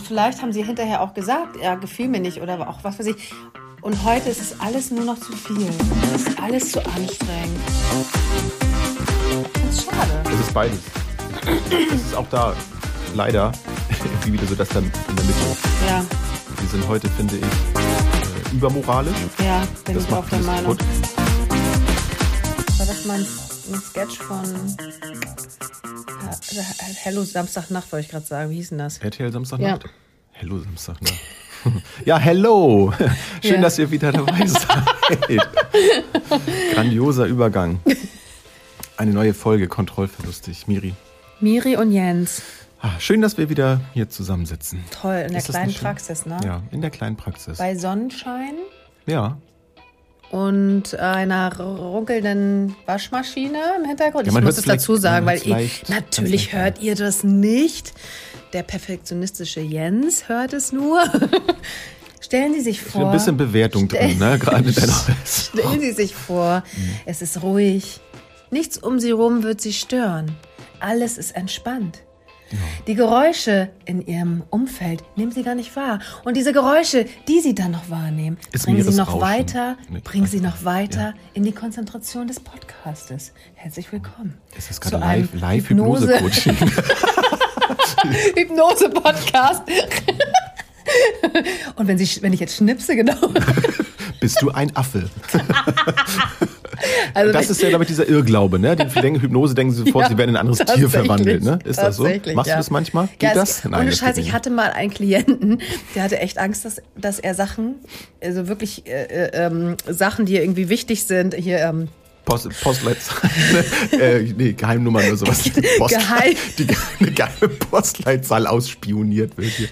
Und vielleicht haben sie hinterher auch gesagt, ja, gefiel mir nicht oder auch was weiß ich. Und heute ist es alles nur noch zu viel. Es ist alles zu anstrengend. Das ist schade. Es ist beides. es ist auch da leider irgendwie wieder so das dann in der Mitte. Ja, Wir sind heute, finde ich, äh, übermoralisch. ja, bin Das ich auch der Meinung. kaputt. War das mal ein Sketch von Ha- Hello Samstagnacht, wollte ich gerade sagen. Wie hieß denn das? RTL Samstagnacht? Ja. Hello Samstagnacht. Ja, hello. Schön, Ja. dass ihr wieder dabei seid. Grandioser Übergang. Eine neue Folge, kontrollverlustig. Miri. Miri und Jens. Ah, schön, dass wir wieder hier zusammensitzen. Toll, in der kleinen? Praxis, ne? Ja, in der kleinen Praxis. Bei Sonnenschein ja. Und einer runkelnden Waschmaschine im Hintergrund. Ja, ich muss es dazu sagen, weil leicht- natürlich hört ihr das nicht. Der perfektionistische Jens hört es nur. Stellen Sie sich vor. ein bisschen Bewertung drin, ne? Gerade Stellen Sie sich vor, es ist ruhig. Nichts um Sie rum wird Sie stören. Alles ist entspannt. Die Geräusche in Ihrem Umfeld nehmen Sie gar nicht wahr. Und diese Geräusche, die Sie dann noch wahrnehmen, Ist bringen Sie noch Meeresrauschen. weiter, bringen Sie noch weiter in die Konzentration des Podcastes. Herzlich willkommen. Ist das zu gerade einem live- Live-Hypnose-Coaching? Hypnose-Podcast. Und wenn, Sie, wenn ich jetzt schnipse, genau. Bist du ein Affe? Also Das ist ja, glaube ich, dieser Irrglaube, ne? Die denken, Hypnose denken sie sofort, Ja, sie werden in ein anderes Tier verwandelt, ne? Ist das so? Machst ja. du das manchmal? Geht ja, das? Es, ohne Scheiß, ich hatte mal einen Klienten, der hatte echt Angst, dass, dass er Sachen, also wirklich äh, äh, ähm, Sachen, die irgendwie wichtig sind, hier ähm, Post, Postleitzahl. äh, nee, Geheimnummer oder sowas. Die, Post, Geheim- die eine geheime Postleitzahl ausspioniert wird hier.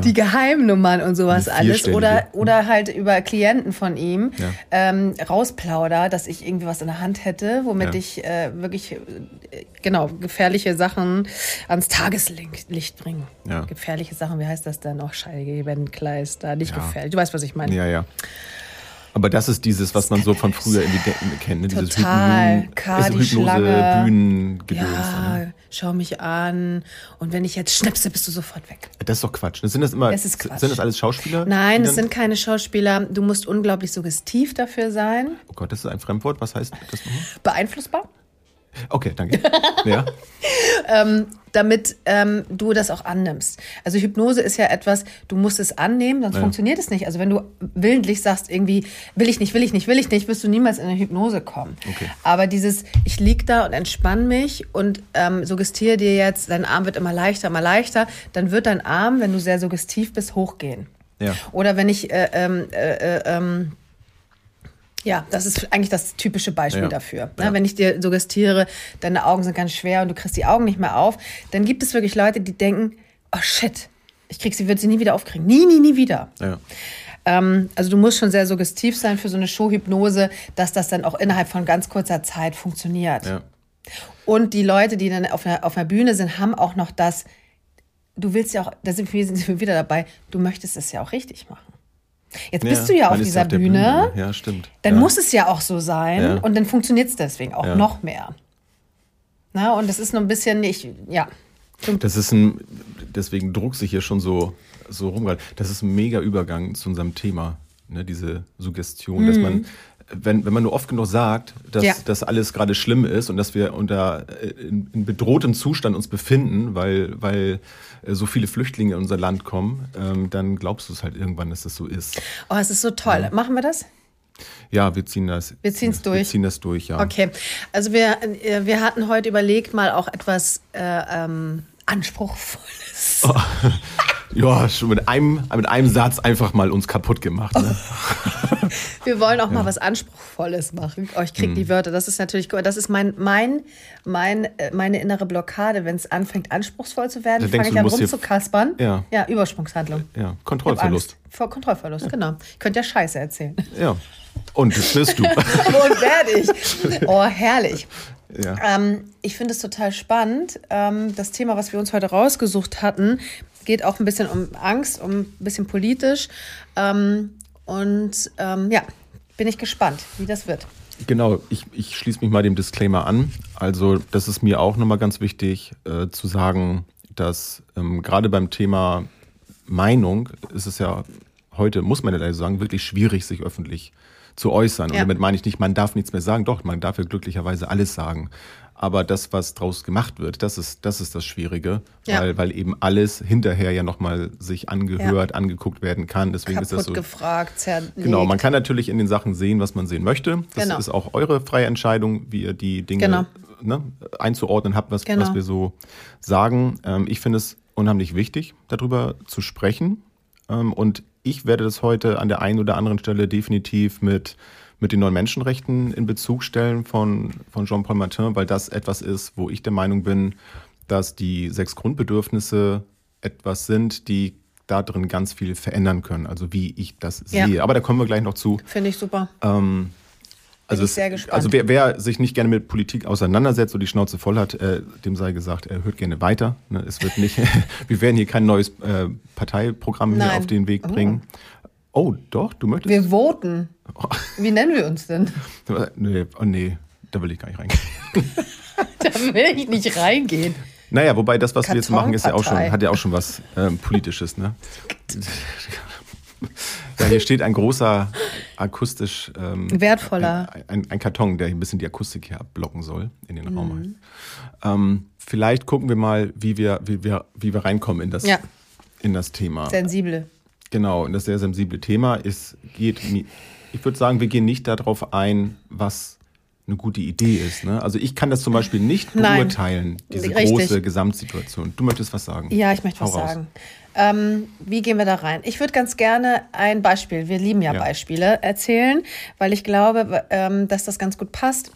die Geheimnummern und sowas alles oder oder halt über Klienten von ihm Ja. ähm, rausplauder, dass ich irgendwie was in der Hand hätte, womit Ja. ich äh, wirklich äh, genau gefährliche Sachen ans Tageslicht Licht bringe. Ja. Gefährliche Sachen, wie heißt das denn? Oh, Scheigebenkleister, nicht Ja. gefährlich. Du weißt, was ich meine. Ja, ja. Aber das ist dieses, was man so von früher in die Denken kennt. Ne? Dieses Total. Hypno- K, also die Hypnose. Bühnengedöns. Ja, Ne? schau mich an. Und wenn ich jetzt schnipse, bist du sofort weg. Das ist doch Quatsch. Das sind das immer, Quatsch. sind das alles Schauspieler? Nein, dann- sind keine Schauspieler. Du musst unglaublich suggestiv dafür sein. Oh Gott, das ist ein Fremdwort. Was heißt das nochmal? Beeinflussbar. Okay, danke. ja. damit ähm, du das auch annimmst. Also Hypnose ist ja etwas, du musst es annehmen, sonst Ja. funktioniert es nicht. Also wenn du willentlich sagst, irgendwie will ich nicht, will ich nicht, will ich nicht, wirst du niemals in eine Hypnose kommen. Okay. Aber dieses, ich lieg da und entspann mich und ähm, suggestiere dir jetzt, dein Arm wird immer leichter, immer leichter, dann wird dein Arm, wenn du sehr suggestiv bist, hochgehen. Ja. Oder wenn ich äh, ähm, äh, äh, ähm, ja, das ist eigentlich das typische Beispiel Ja. dafür. Ja. Ne? Wenn ich dir suggestiere, deine Augen sind ganz schwer und du kriegst die Augen nicht mehr auf, dann gibt es wirklich Leute, die denken, oh shit, ich krieg sie, wird sie nie wieder aufkriegen. Nie, nie, nie wieder. ja. Ähm, also du musst schon sehr suggestiv sein für so eine Showhypnose, dass das dann auch innerhalb von ganz kurzer Zeit funktioniert. ja. Und die Leute, die dann auf einer, auf einer Bühne sind, haben auch noch das, du willst ja auch, da sind wir wieder dabei, du möchtest es ja auch richtig machen. Jetzt bist du ja auf dieser der Bühne, Ja, stimmt. dann ja. muss es ja auch so sein Ja. und dann funktioniert es deswegen auch noch mehr. Na, und das ist nur ein bisschen nicht, ja. Das ist ein, deswegen druckt sich hier schon so, so rum gerade. Das ist ein mega Übergang zu unserem Thema, ne, diese Suggestion, dass man, wenn, wenn man nur oft genug sagt, dass Mhm. Ja. das alles gerade schlimm ist und dass wir unter äh, in, in bedrohtem Zustand uns befinden, weil, weil so viele Flüchtlinge in unser Land kommen, ähm, dann glaubst du es halt irgendwann, dass das so ist. Oh, es ist so toll. Machen wir das? Ja, wir ziehen das. Wir ziehen's Wir durch. ziehen das durch, ja. Okay. Also wir, äh, wir hatten heute überlegt, mal auch etwas äh, ähm, Anspruchsvolles. Oh. Ja, schon mit einem, mit einem Satz einfach mal uns kaputt gemacht. Ne? Wir wollen auch mal was Anspruchsvolles machen. Oh, ich krieg die Wörter. Das ist natürlich, das ist mein, mein, mein, äh, meine innere Blockade. Wenn es anfängt, anspruchsvoll zu werden, fange ich an rumzukaspern. Ja. Ja, Übersprungshandlung. Ja, Kontrollverlust. Vor Kontrollverlust, genau. Ich könnte ja Scheiße erzählen. Ja. Und das wirst du. Und werde ich. Oh, herrlich. Ja. Ähm, ich finde es total spannend. Ähm, das Thema, was wir uns heute rausgesucht hatten, geht auch ein bisschen um Angst, um ein bisschen politisch. Ähm, und ähm, ja, bin ich gespannt, wie das wird. Genau, ich, ich schließe mich mal dem Disclaimer an. Also, das ist mir auch nochmal ganz wichtig äh, zu sagen, dass ähm, gerade beim Thema Meinung ist es ja heute, muss man ja leider sagen, wirklich schwierig, sich öffentlich zu äußern. Und damit meine ich nicht, man darf nichts mehr sagen. Doch, man darf ja glücklicherweise alles sagen. Aber das, was draus gemacht wird, das ist das, ist das Schwierige, ja. weil, weil eben alles hinterher ja nochmal sich angehört, ja. angeguckt werden kann. Deswegen Kaputt ist das so. gefragt, zerlegt. Genau, man kann natürlich in den Sachen sehen, was man sehen möchte. Das genau. ist auch eure freie Entscheidung, wie ihr die Dinge genau. ne, einzuordnen habt, was, genau. was wir so sagen. Ähm, ich finde es unheimlich wichtig, darüber zu sprechen. Ähm, und ich werde das heute an der einen oder anderen Stelle definitiv mit mit den neuen Menschenrechten in Bezug stellen von, von Jean-Paul Martin, weil das etwas ist, wo ich der Meinung bin, dass die sechs Grundbedürfnisse etwas sind, die da drin ganz viel verändern können, also wie ich das ja. sehe. Aber da kommen wir gleich noch zu. Finde ich super. Ähm, also, es, also wer, wer, sich nicht gerne mit Politik auseinandersetzt und die Schnauze voll hat, äh, dem sei gesagt, er hört gerne weiter. Ne? Es wird nicht, wir werden hier kein neues äh, Parteiprogramm hier auf den Weg bringen. Oh. Oh, doch, du möchtest. Wir voten. Wie nennen wir uns denn? nee, oh nee, da will ich gar nicht reingehen. da will ich nicht reingehen. Naja, wobei das, was wir jetzt machen, ist ja auch schon, hat ja auch schon was ähm, Politisches, ne? Ja, hier steht ein großer, akustisch ähm, wertvoller ein, ein, ein, Karton, der ein bisschen die Akustik hier abblocken soll in den mhm. Raum. Ähm, vielleicht gucken wir mal, wie wir, wie wir, wie wir reinkommen in das, ja. in das Thema. Sensible. Genau, und das sehr sensible Thema ist, geht, ich würde sagen, wir gehen nicht darauf ein, was eine gute Idee ist. Ne? Also ich kann das zum Beispiel nicht beurteilen, Nein, diese richtig. große Gesamtsituation. Du möchtest was sagen? Ja, ich möchte Hau was raus. sagen. Ähm, wie gehen wir da rein? Ich würde ganz gerne ein Beispiel, wir lieben ja, ja. Beispiele, erzählen, weil ich glaube, ähm, dass das ganz gut passt.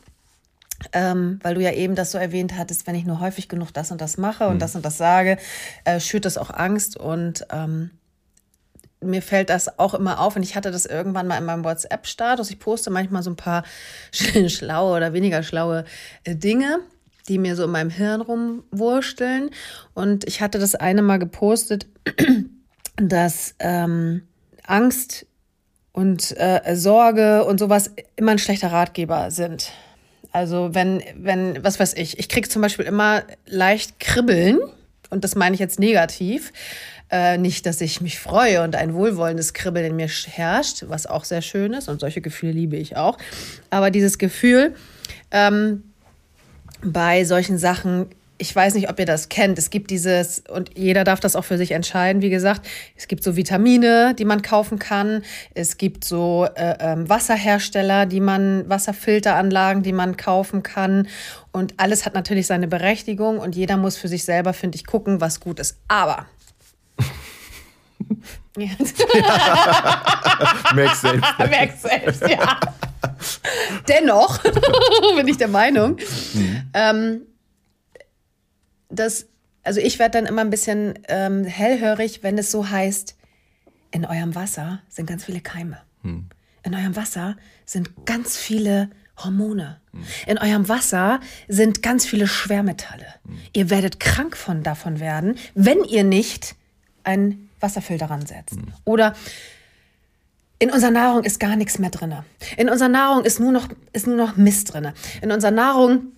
Ähm, weil du ja eben das so erwähnt hattest, wenn ich nur häufig genug das und das mache und hm. das und das sage, äh, schürt das auch Angst und ähm, mir fällt das auch immer auf und ich hatte das irgendwann mal in meinem WhatsApp-Status. Ich poste manchmal so ein paar schlaue oder weniger schlaue äh, Dinge, die mir so in meinem Hirn rumwursteln. Und ich hatte das eine Mal gepostet, dass ähm, Angst und äh, Sorge und sowas immer ein schlechter Ratgeber sind. Also wenn, wenn, was weiß ich, ich kriege zum Beispiel immer leicht Kribbeln und das meine ich jetzt negativ äh, nicht, dass ich mich freue und ein wohlwollendes Kribbeln in mir herrscht, was auch sehr schön ist und solche Gefühle liebe ich auch. Aber dieses Gefühl ähm, bei solchen Sachen, ich weiß nicht, ob ihr das kennt. Es gibt dieses, und jeder darf das auch für sich entscheiden, wie gesagt, es gibt so Vitamine, die man kaufen kann. Es gibt so äh, äh, Wasserhersteller, die man, Wasserfilteranlagen, die man kaufen kann. Und alles hat natürlich seine Berechtigung und jeder muss für sich selber, finde ich, gucken, was gut ist. Aber ja. Merk selbst. Merk selbst, ja. Dennoch bin ich der Meinung, mhm. ähm, dass, also ich werde dann immer ein bisschen ähm, hellhörig, wenn es so heißt, in eurem Wasser sind ganz viele Keime. Mhm. In eurem Wasser sind ganz viele Hormone. Mhm. In eurem Wasser sind ganz viele Schwermetalle. Mhm. Ihr werdet krank von davon werden, wenn ihr nicht ein Wasserfilter ransetzt. Mhm. Oder in unserer Nahrung ist gar nichts mehr drin. In unserer Nahrung ist nur noch, ist nur noch Mist drin. In unserer Nahrung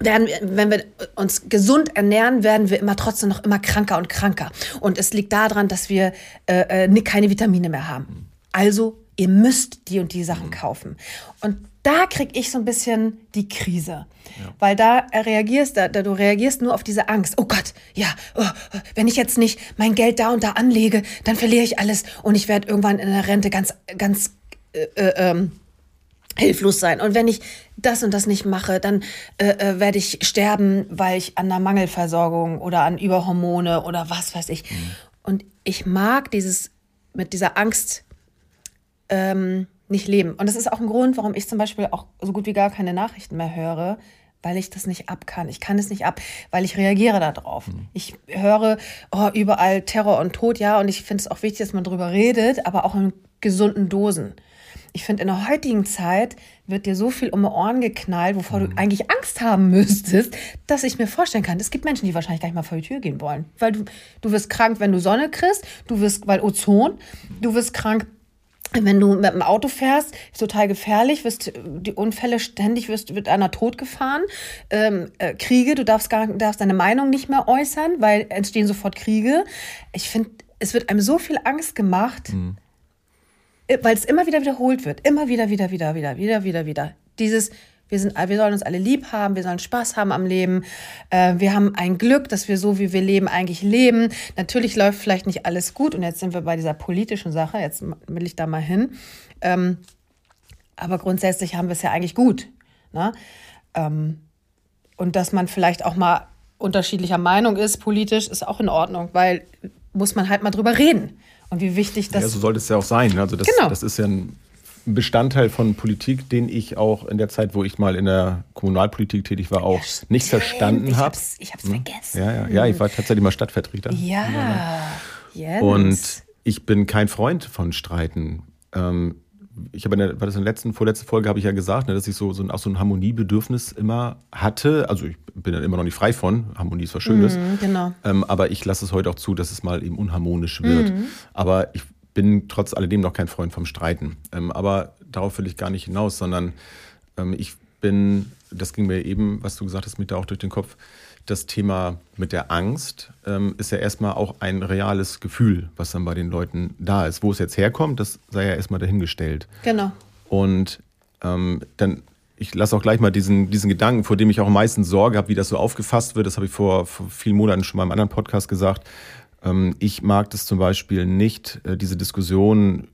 werden wir, wenn wir uns gesund ernähren, werden wir immer trotzdem noch immer kranker und kranker. Und es liegt daran, dass wir äh, äh, keine Vitamine mehr haben. Also, ihr müsst die und die Sachen kaufen. Und da kriege ich so ein bisschen die Krise. Ja. Weil da reagierst, da, da, du reagierst nur auf diese Angst. Oh Gott, ja, oh, wenn ich jetzt nicht mein Geld da und da anlege, dann verliere ich alles und ich werde irgendwann in der Rente ganz, ganz äh, äh, ähm, hilflos sein. Und wenn ich das und das nicht mache, dann äh, äh, werde ich sterben, weil ich an einer Mangelversorgung oder an Überhormone oder was weiß ich. Mhm. Und ich mag dieses mit dieser Angst ähm, nicht leben. Und das ist auch ein Grund, warum ich zum Beispiel auch so gut wie gar keine Nachrichten mehr höre, weil ich das nicht ab kann. Ich kann es nicht ab, weil ich reagiere darauf. Mhm. Ich höre oh, überall Terror und Tod, ja, und ich finde es auch wichtig, dass man darüber redet, aber auch in gesunden Dosen. Ich finde, in der heutigen Zeit wird dir so viel um die Ohren geknallt, wovor mhm. du eigentlich Angst haben müsstest, dass ich mir vorstellen kann, es gibt Menschen, die wahrscheinlich gar nicht mal vor die Tür gehen wollen. Weil du, du wirst krank, wenn du Sonne kriegst, du wirst, weil Ozon, du wirst krank, wenn du mit dem Auto fährst, ist total gefährlich, wirst die Unfälle ständig wirst wird einer totgefahren. Ähm, äh, Kriege, du darfst gar darfst deine Meinung nicht mehr äußern, weil entstehen sofort Kriege. Ich finde es wird einem so viel Angst gemacht, mhm. weil es immer wieder wiederholt wird. Immer wieder, wieder, wieder, wieder, wieder, wieder, wieder. Dieses, wir, sind, wir sollen uns alle lieb haben, wir sollen Spaß haben am Leben. Äh, wir haben ein Glück, dass wir so, wie wir leben, eigentlich leben. Natürlich läuft vielleicht nicht alles gut und jetzt sind wir bei dieser politischen Sache, jetzt will ich da mal hin. Ähm, aber grundsätzlich haben wir es ja eigentlich gut. Ne? Ähm, und dass man vielleicht auch mal unterschiedlicher Meinung ist, politisch, ist auch in Ordnung, weil muss man halt mal drüber reden. Und wie wichtig das ist. Ja, so sollte es ja auch sein. Also das, genau. das ist ja ein Bestandteil von Politik, den ich auch in der Zeit, wo ich mal in der Kommunalpolitik tätig war, auch ja, nicht verstanden habe. Ich habe es hm? vergessen. Ja, ja, ja, ich war tatsächlich mal Stadtvertreter. Ja, ja. Und ich bin kein Freund von Streiten. Ähm, ich habe in der, war das in der letzten, vorletzten Folge habe ich ja gesagt, ne, dass ich so, so, ein, auch so ein Harmoniebedürfnis immer hatte. Also ich bin dann immer noch nicht frei von. Harmonie ist was Schönes. Mm, genau. Ähm, aber ich lasse es heute auch zu, dass es mal eben unharmonisch wird. Mm. Aber ich bin trotz alledem noch kein Freund vom Streiten. Ähm, aber darauf will ich gar nicht hinaus, sondern ähm, ich bin, das ging mir eben, was du gesagt hast, mir da auch durch den Kopf, das Thema mit der Angst ähm, ist ja erstmal auch ein reales Gefühl, was dann bei den Leuten da ist. Wo es jetzt herkommt, das sei ja erstmal dahingestellt. Genau. Und ähm, dann, ich lasse auch gleich mal diesen, diesen Gedanken, vor dem ich auch am meisten Sorge habe, wie das so aufgefasst wird. Das habe ich vor, vor vielen Monaten schon mal im anderen Podcast gesagt. Ähm, ich mag das zum Beispiel nicht, äh, diese Diskussion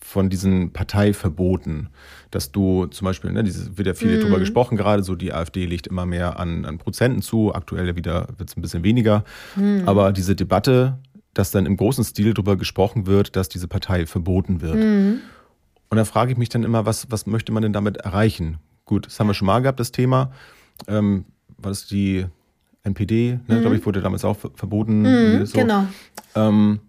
von diesen Parteiverboten, dass du zum Beispiel, ne, dieses, wird ja viel mm. drüber gesprochen, gerade so die AfD legt immer mehr an, an Prozenten zu, aktuell wieder wird es ein bisschen weniger. Mm. Aber diese Debatte, dass dann im großen Stil darüber gesprochen wird, dass diese Partei verboten wird. Mm. Und da frage ich mich dann immer, was, was möchte man denn damit erreichen? Gut, das haben wir schon mal gehabt, das Thema. Ähm, war das die NPD, ne, glaube ich, wurde damals auch verboten. So. Genau. Ähm,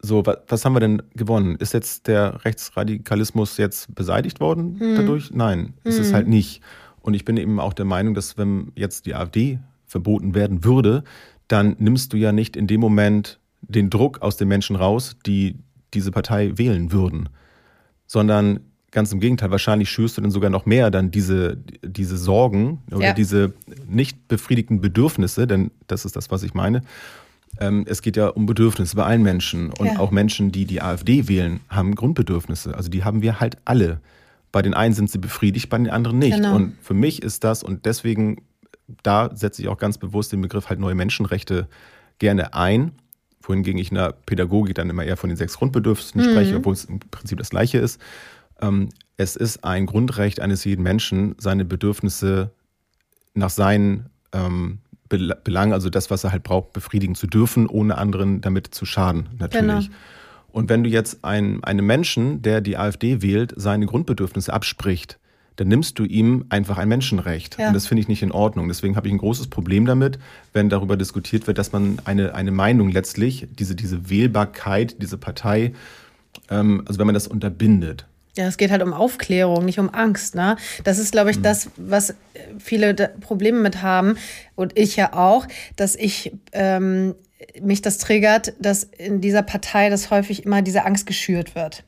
so, was haben wir denn gewonnen? Ist jetzt der Rechtsradikalismus jetzt beseitigt worden hm. dadurch? Nein, ist es halt nicht. Und ich bin eben auch der Meinung, dass wenn jetzt die AfD verboten werden würde, dann nimmst du ja nicht in dem Moment den Druck aus den Menschen raus, die diese Partei wählen würden, sondern ganz im Gegenteil, wahrscheinlich schürst du dann sogar noch mehr dann diese, diese Sorgen oder ja. diese nicht befriedigten Bedürfnisse, denn das ist das, was ich meine, ähm, es geht ja um Bedürfnisse bei allen Menschen. Und ja. auch Menschen, die die AfD wählen, haben Grundbedürfnisse. Also die haben wir halt alle. Bei den einen sind sie befriedigt, bei den anderen nicht. Genau. Und für mich ist das, und deswegen, da setze ich auch ganz bewusst den Begriff halt neue Menschenrechte gerne ein. Wohingegen ich in der Pädagogik dann immer eher von den sechs Grundbedürfnissen mhm. spreche, obwohl es im Prinzip das Gleiche ist. Ähm, es ist ein Grundrecht eines jeden Menschen, seine Bedürfnisse nach seinen ähm, Belang, also das, was er halt braucht, befriedigen zu dürfen, ohne anderen damit zu schaden, natürlich. Genau. Und wenn du jetzt ein, einem Menschen, der die AfD wählt, seine Grundbedürfnisse abspricht, dann nimmst du ihm einfach ein Menschenrecht. Ja. Und das finde ich nicht in Ordnung. Deswegen habe ich ein großes Problem damit, wenn darüber diskutiert wird, dass man eine, eine Meinung letztlich, diese, diese Wählbarkeit, diese Partei, ähm, also wenn man das unterbindet. Ja, es geht halt um Aufklärung, nicht um Angst. Ne? Das ist, glaube ich, mhm. das, was viele Probleme mit haben und ich ja auch, dass ich ähm, mich das triggert, dass in dieser Partei das häufig immer diese Angst geschürt wird.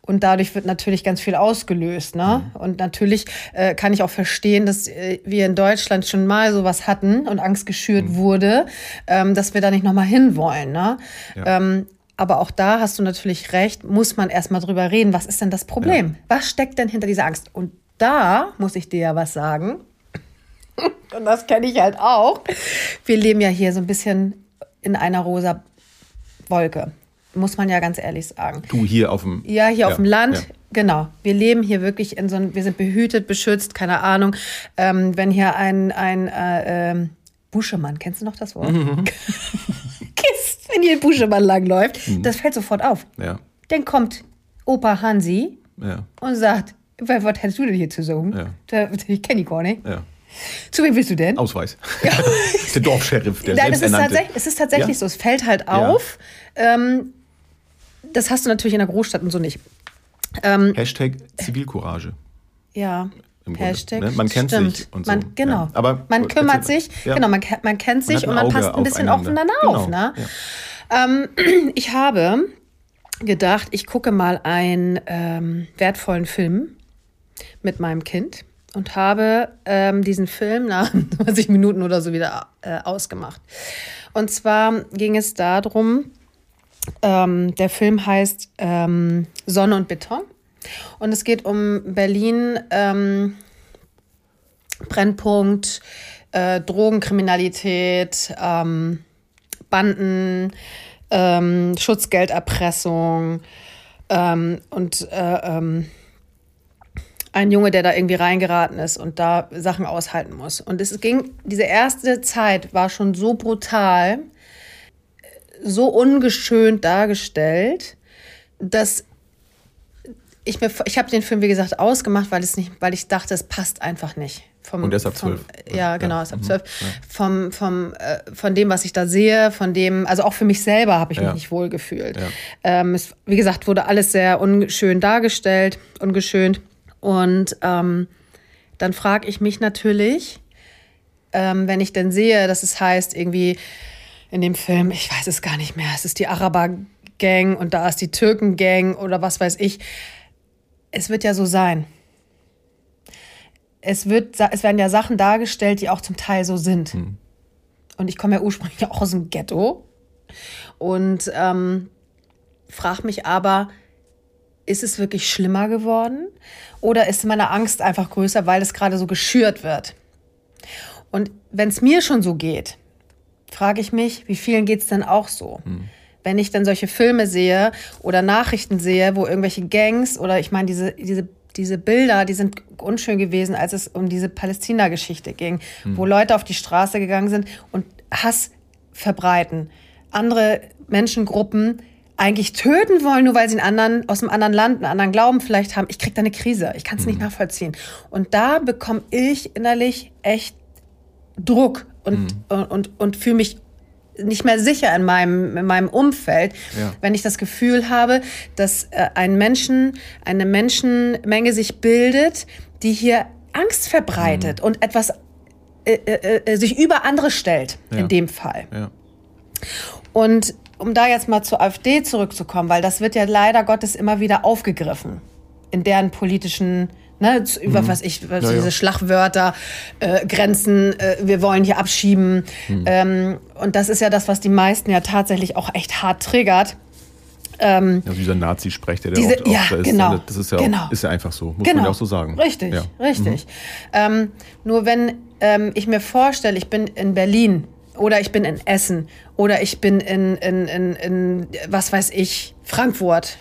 Und dadurch wird natürlich ganz viel ausgelöst. Ne? Mhm. Und natürlich äh, kann ich auch verstehen, dass äh, wir in Deutschland schon mal sowas hatten und Angst geschürt mhm. wurde, ähm, dass wir da nicht nochmal hinwollen. Ne? Ja. Ähm, aber auch da hast du natürlich recht, muss man erstmal drüber reden, was ist denn das Problem? Ja. Was steckt denn hinter dieser Angst? Und da muss ich dir ja was sagen. Und das kenne ich halt auch. Wir leben ja hier so ein bisschen in einer rosa Wolke. Muss man ja ganz ehrlich sagen. Du hier auf dem. Ja, hier ja, auf dem Land. Ja. Genau. Wir leben hier wirklich in so einem, wir sind behütet, beschützt, keine Ahnung. Ähm, wenn hier ein, ein äh, äh, Buschemann, kennst du noch das Wort? Mhm. Wenn ein Buschemann langläuft. Mhm. Das fällt sofort auf. Ja. Dann kommt Opa Hansi ja. und sagt, was hättest du denn hier zu sagen? Ja. ich kenne die gar nicht. Ja. Zu wem willst du denn? Ausweis. Ja. der Dorfscheriff, der Nein, es ist, es ist tatsächlich so. Es fällt halt auf. Ähm, das hast du natürlich in der Großstadt und so nicht. Ähm, Hashtag Zivilcourage. Ja. Hashtag, ne? Man kennt stimmt. sich und so. Man, genau. Ja. Aber man kümmert sich, ja. genau, man, man kennt sich man und man passt ein bisschen aufeinander genau. auf. Ne? Ja. Ähm, ich habe gedacht, ich gucke mal einen ähm, wertvollen Film mit meinem Kind. und habe ähm, diesen Film nach 20 Minuten oder so wieder äh, ausgemacht. Und zwar ging es darum, ähm, der Film heißt ähm, Sonne und Beton. Und es geht um Berlin, ähm, Brennpunkt, äh, Drogenkriminalität, ähm, Banden, ähm, Schutzgelderpressung ähm, und äh, ähm, ein Junge, der da irgendwie reingeraten ist und da Sachen aushalten muss. Und es ging, diese erste Zeit war schon so brutal, so ungeschönt dargestellt, dass ich ich habe den Film, wie gesagt, ausgemacht, weil, es nicht, weil ich dachte, es passt einfach nicht. Vom, und er ist ab zwölf. Ja, genau, ist ab mhm. zwölf. Ja. Vom, vom, äh, von dem, was ich da sehe, von dem, also auch für mich selber habe ich ja. mich nicht wohl gefühlt. Ja. Ähm, es, wie gesagt, wurde alles sehr unschön dargestellt, ungeschönt. Und ähm, dann frage ich mich natürlich, ähm, wenn ich denn sehe, dass es heißt, irgendwie in dem Film, ich weiß es gar nicht mehr, es ist die Araber-Gang und da ist die Türken-Gang oder was weiß ich. Es wird ja so sein. Es, wird, es werden ja Sachen dargestellt, die auch zum Teil so sind. Hm. Und ich komme ja ursprünglich auch aus dem Ghetto und ähm, frage mich aber, ist es wirklich schlimmer geworden oder ist meine Angst einfach größer, weil es gerade so geschürt wird? Und wenn es mir schon so geht, frage ich mich, wie vielen geht es denn auch so? Hm. Wenn ich dann solche Filme sehe oder Nachrichten sehe, wo irgendwelche Gangs oder ich meine, diese, diese, diese Bilder, die sind unschön gewesen, als es um diese Palästina-Geschichte ging, hm. wo Leute auf die Straße gegangen sind und Hass verbreiten. Andere Menschengruppen eigentlich töten wollen, nur weil sie einen anderen, aus einem anderen Land, einen anderen Glauben vielleicht haben. Ich kriege da eine Krise. Ich kann es mhm. nicht nachvollziehen. Und da bekomme ich innerlich echt Druck und, mhm. und, und, und fühle mich nicht mehr sicher in meinem, in meinem Umfeld, ja. wenn ich das Gefühl habe, dass äh, ein Menschen, eine Menschenmenge sich bildet, die hier Angst verbreitet mhm. und etwas äh, äh, äh sich über andere stellt, ja. in dem Fall. Ja. Und um da jetzt mal zur AfD zurückzukommen, weil das wird ja leider Gottes immer wieder aufgegriffen in deren politischen Ne, über mhm. was ich, was ja, diese ja. Schlagwörter, äh, Grenzen, äh, wir wollen hier abschieben. Mhm. Ähm, und das ist ja das, was die meisten ja tatsächlich auch echt hart triggert. Ähm, ja, dieser Nazi-Sprech, der diese, da ja, ist, genau, das ist ja, genau. ist ja einfach so, muss genau. man ja auch so sagen. Richtig, ja. richtig. Mhm. Ähm, nur wenn ähm, ich mir vorstelle, ich bin in Berlin oder ich bin in Essen oder ich bin in, in, in, in was weiß ich, Frankfurt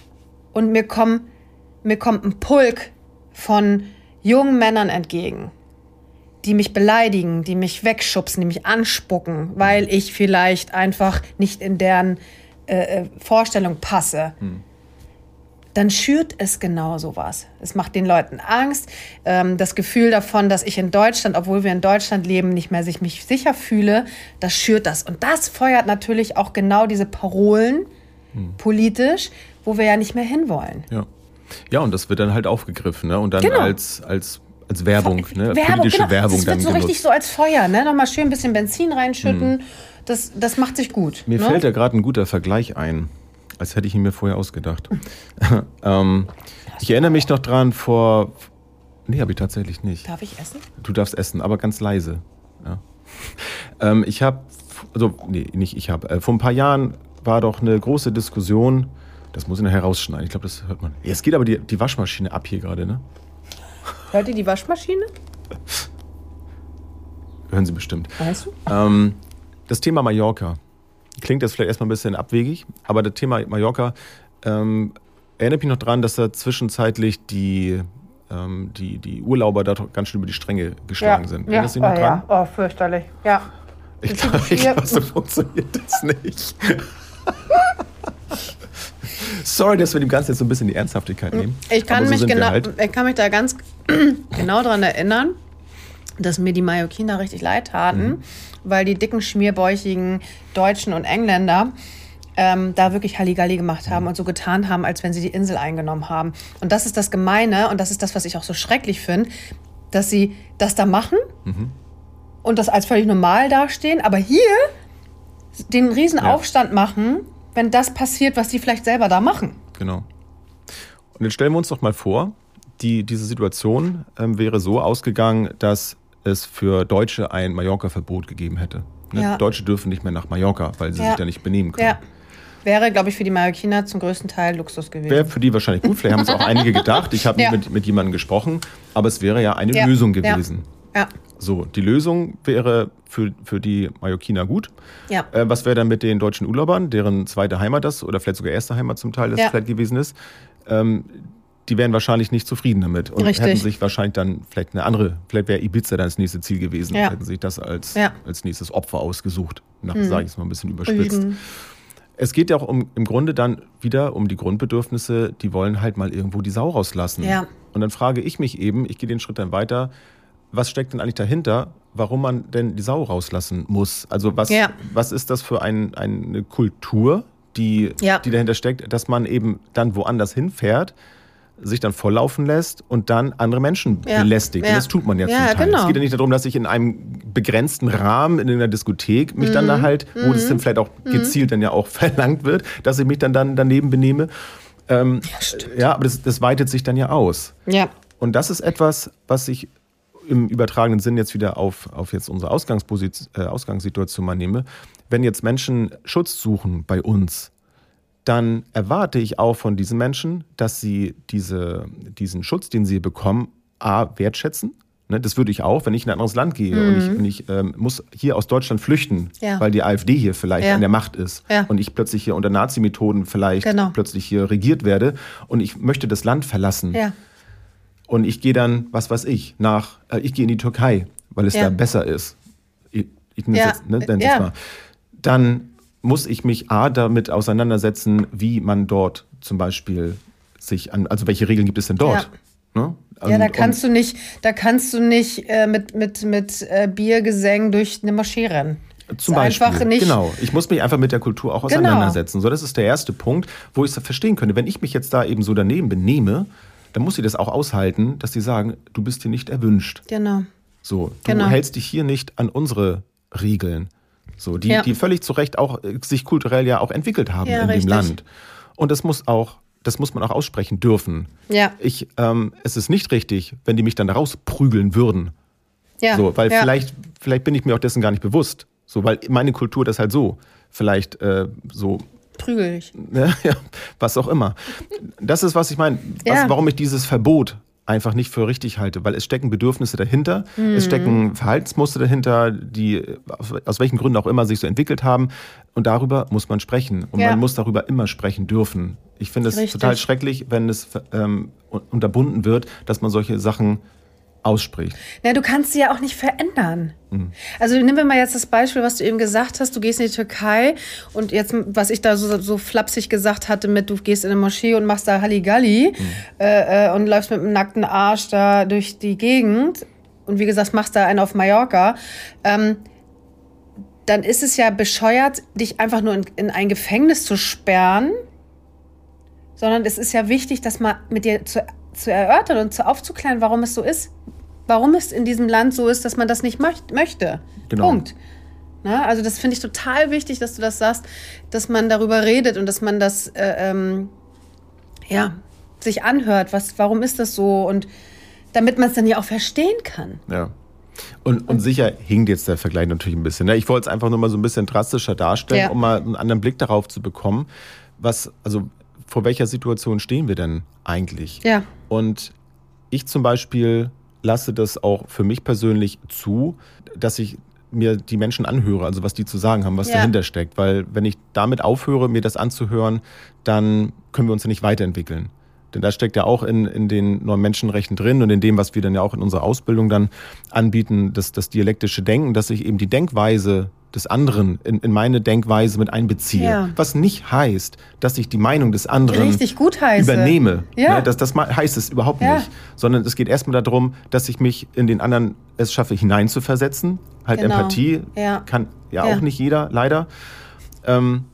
und mir, komm, mir kommt ein Pulk von jungen Männern entgegen, die mich beleidigen, die mich wegschubsen, die mich anspucken, weil ich vielleicht einfach nicht in deren äh, äh Vorstellung passe. Hm dann schürt es genau sowas. Es macht den Leuten Angst, ähm, das Gefühl davon, dass ich in Deutschland, obwohl wir in Deutschland leben, nicht mehr sich mich sicher fühle, das schürt das. Und das feuert natürlich auch genau diese Parolen hm. politisch, wo wir ja nicht mehr hinwollen. Ja. Ja, und das wird dann halt aufgegriffen, ne? Und dann genau. als, als als Werbung, ne? Werbung, politische genau. Werbung das wird dann so genutzt. richtig so als Feuer, ne? Nochmal schön ein bisschen Benzin reinschütten. Hm. Das, das macht sich gut. Mir ne? fällt da gerade ein guter Vergleich ein. Als hätte ich ihn mir vorher ausgedacht. ähm, ich erinnere mich noch dran vor. Nee, habe ich tatsächlich nicht. Darf ich essen? Du darfst essen, aber ganz leise. Ja. ähm, ich habe, also, nee, nicht ich habe. Äh, vor ein paar Jahren war doch eine große Diskussion. Das muss ich nachher rausschneiden. Ich glaube, das hört man. Jetzt geht aber die, die Waschmaschine ab hier gerade, ne? Hört ihr die Waschmaschine? Hören Sie bestimmt. Weißt du? Ähm, das Thema Mallorca klingt das vielleicht erstmal ein bisschen abwegig, aber das Thema Mallorca ähm, erinnert mich noch daran, dass da zwischenzeitlich die, ähm, die, die Urlauber da ganz schön über die Stränge geschlagen ja. sind. Ja. Das oh, noch dran? ja. oh, fürchterlich. Ja. Ich glaube, glaub, so funktioniert das nicht. Sorry, dass wir dem Ganzen jetzt so ein bisschen die Ernsthaftigkeit nehmen. Ich kann, so mich, genau, halt. ich kann mich da ganz genau daran erinnern, dass mir die Mallorquiner richtig leid taten, mhm. weil die dicken, schmierbäuchigen Deutschen und Engländer ähm, da wirklich Halligalli gemacht haben und so getan haben, als wenn sie die Insel eingenommen haben. Und das ist das Gemeine und das ist das, was ich auch so schrecklich finde, dass sie das da machen mhm. und das als völlig normal dastehen, aber hier den riesen ja. Aufstand machen, wenn das passiert, was die vielleicht selber da machen. Genau. Und jetzt stellen wir uns doch mal vor, die, diese Situation ähm, wäre so ausgegangen, dass es für Deutsche ein Mallorca-Verbot gegeben hätte. Ne? Ja. Deutsche dürfen nicht mehr nach Mallorca, weil sie ja. sich da nicht benehmen können. Ja. Wäre, glaube ich, für die Mallorquiner zum größten Teil Luxus gewesen. Wäre für die wahrscheinlich gut. Vielleicht haben es auch einige gedacht. Ich habe ja. mit, mit jemandem gesprochen. Aber es wäre ja eine ja. Lösung gewesen. Ja. So, die Lösung wäre für, für die Mallorquiner gut. Ja. Äh, was wäre dann mit den deutschen Urlaubern, deren zweite Heimat das oder vielleicht sogar erste Heimat zum Teil das ja. vielleicht gewesen ist? Ähm, die wären wahrscheinlich nicht zufrieden damit und Richtig. hätten sich wahrscheinlich dann vielleicht eine andere, vielleicht wäre Ibiza dann das nächste Ziel gewesen, ja. hätten sich das als, ja. als nächstes Opfer ausgesucht. Nach, mhm. sage ich es mal ein bisschen überspitzt. Mhm. Es geht ja auch um, im Grunde dann wieder um die Grundbedürfnisse, die wollen halt mal irgendwo die Sau rauslassen. Ja. Und dann frage ich mich eben, ich gehe den Schritt dann weiter, was steckt denn eigentlich dahinter, warum man denn die Sau rauslassen muss? Also was, ja. was ist das für ein, eine Kultur, die, ja. die dahinter steckt, dass man eben dann woanders hinfährt, sich dann volllaufen lässt und dann andere Menschen ja. belästigt. Ja. Und das tut man ja, ja zum Teil. Genau. Es geht ja nicht darum, dass ich in einem begrenzten Rahmen in einer Diskothek mich mhm. dann da halt, wo mhm. das dann vielleicht auch mhm. gezielt dann ja auch verlangt wird, dass ich mich dann, dann daneben benehme. Ähm, ja, stimmt. ja, aber das, das weitet sich dann ja aus. Ja. Und das ist etwas, was ich im übertragenen Sinn jetzt wieder auf, auf jetzt unsere Ausgangsposition, äh, Ausgangssituation mal nehme. Wenn jetzt Menschen Schutz suchen bei uns, dann erwarte ich auch von diesen Menschen, dass sie diese, diesen Schutz, den sie bekommen, A, wertschätzen. Ne, das würde ich auch, wenn ich in ein anderes Land gehe mhm. und ich, und ich ähm, muss hier aus Deutschland flüchten, ja. weil die AfD hier vielleicht ja. an der Macht ist ja. und ich plötzlich hier unter Nazi-Methoden vielleicht genau. plötzlich hier regiert werde und ich möchte das Land verlassen. Und ich gehe dann, was weiß ich, nach, äh, ich gehe in die Türkei, weil es da besser ist. Ich, ich nenne es jetzt, ne, jetzt mal. Dann muss ich mich A damit auseinandersetzen, wie man dort zum Beispiel sich an, also welche Regeln gibt es denn dort? Ja. Ne? Und, ja, da kannst du nicht, da kannst du nicht äh, mit, mit, mit äh, Biergesängen durch eine Moschee rennen. Zum Beispiel. Einfach nicht genau. Ich muss mich einfach mit der Kultur auch genau. auseinandersetzen. Genau. So, das ist der erste Punkt, wo ich es verstehen könnte. Wenn ich mich jetzt da eben so daneben benehme, dann muss sie das auch aushalten, dass sie sagen, du bist hier nicht erwünscht. Genau. So, du genau. hältst dich hier nicht an unsere Regeln. So, die, ja. die völlig zu Recht auch äh, sich kulturell ja auch entwickelt haben ja, in richtig. dem Land. Und das muss auch, das muss man auch aussprechen dürfen. Ja. Ich, ähm, es ist nicht richtig, wenn die mich dann rausprügeln würden. Ja. So, weil ja. vielleicht, vielleicht bin ich mir auch dessen gar nicht bewusst. So, weil meine Kultur das halt so vielleicht äh, so prügelig. Ja, was auch immer. Das ist, was ich meine, ja. warum ich dieses Verbot einfach nicht für richtig halte, weil es stecken Bedürfnisse dahinter, mhm. es stecken Verhaltensmuster dahinter, die aus welchen Gründen auch immer sich so entwickelt haben. Und darüber muss man sprechen. Und ja. man muss darüber immer sprechen dürfen. Ich finde es total schrecklich, wenn es ähm, unterbunden wird, dass man solche Sachen ausspricht. Na, du kannst sie ja auch nicht verändern. Mhm. Also nehmen wir mal jetzt das Beispiel, was du eben gesagt hast. Du gehst in die Türkei und jetzt, was ich da so, so flapsig gesagt hatte mit, du gehst in eine Moschee und machst da Halligalli mhm. äh, äh, und läufst mit einem nackten Arsch da durch die Gegend und wie gesagt, machst da einen auf Mallorca. Ähm, dann ist es ja bescheuert, dich einfach nur in, in ein Gefängnis zu sperren, sondern es ist ja wichtig, das mal mit dir zu, zu erörtern und zu aufzuklären, warum es so ist warum es in diesem Land so ist, dass man das nicht möchte. Genau. Punkt. Na, also das finde ich total wichtig, dass du das sagst, dass man darüber redet und dass man das äh, ähm, ja, sich anhört. Was, warum ist das so? Und damit man es dann ja auch verstehen kann. Ja. Und, und sicher hinkt jetzt der Vergleich natürlich ein bisschen. Ne? Ich wollte es einfach nur mal so ein bisschen drastischer darstellen, ja. um mal einen anderen Blick darauf zu bekommen, was, also vor welcher Situation stehen wir denn eigentlich? Ja. Und ich zum Beispiel lasse das auch für mich persönlich zu, dass ich mir die Menschen anhöre, also was die zu sagen haben, was ja. dahinter steckt. Weil wenn ich damit aufhöre, mir das anzuhören, dann können wir uns ja nicht weiterentwickeln. Denn da steckt ja auch in, in den neuen Menschenrechten drin und in dem, was wir dann ja auch in unserer Ausbildung dann anbieten, das, das dialektische Denken, dass ich eben die Denkweise des anderen in, in meine Denkweise mit einbeziehe. Ja. Was nicht heißt, dass ich die Meinung des anderen Richtig gut heiße. übernehme. Ja. Ne, das, das heißt es überhaupt ja. nicht. Sondern es geht erstmal darum, dass ich mich in den anderen es schaffe, hineinzuversetzen. Halt genau. Empathie ja. kann ja, auch nicht jeder, leider. Ähm,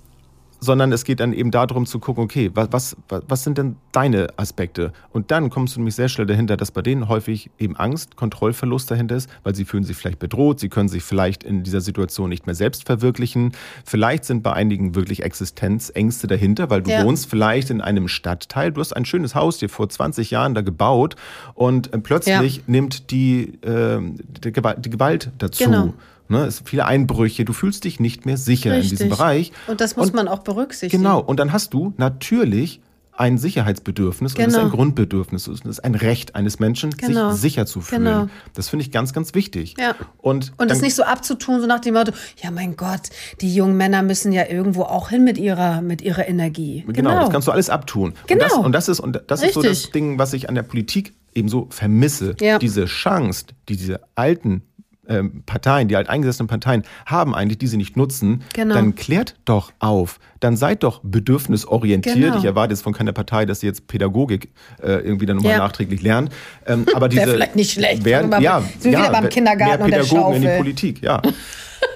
sondern es geht dann eben darum zu gucken, okay, was, was, was sind denn deine Aspekte? Und dann kommst du nämlich sehr schnell dahinter, dass bei denen häufig eben Angst, Kontrollverlust dahinter ist, weil sie fühlen sich vielleicht bedroht, sie können sich vielleicht in dieser Situation nicht mehr selbst verwirklichen. Vielleicht sind bei einigen wirklich Existenzängste dahinter, weil du ja. wohnst vielleicht in einem Stadtteil, du hast ein schönes Haus dir vor 20 Jahren da gebaut und äh, plötzlich ja. nimmt die, äh, die, Gewalt, die Gewalt dazu. Genau. Ne, es sind viele Einbrüche, du fühlst dich nicht mehr sicher Richtig. in diesem Bereich. Und das muss und, man auch berücksichtigen. Genau, und dann hast du natürlich ein Sicherheitsbedürfnis genau. und das ist ein genau. Grundbedürfnis. Es ist ein Recht eines Menschen, genau. sich sicher zu fühlen. Genau. Das finde ich ganz, ganz wichtig. Ja. Und, und das nicht so abzutun, so nach dem Motto, ja mein Gott, die jungen Männer müssen ja irgendwo auch hin mit ihrer, mit ihrer Energie. Genau, genau. das kannst du alles abtun. Genau. Und das, und das ist, und das ist so das Ding, was ich an der Politik ebenso vermisse. Ja. Diese Chance, die diese alten ähm, Parteien, die alteingesessenen Parteien haben eigentlich, die sie nicht nutzen, genau. dann klärt doch auf. Dann seid doch bedürfnisorientiert. Genau. Ich erwarte jetzt von keiner Partei, dass sie jetzt Pädagogik äh, irgendwie dann nochmal ja. nachträglich lernt. Ähm, aber diese Wäre vielleicht nicht schlecht. Werden, mal, ja, sind ja, beim Kindergarten mehr Pädagogen in die Politik, ja.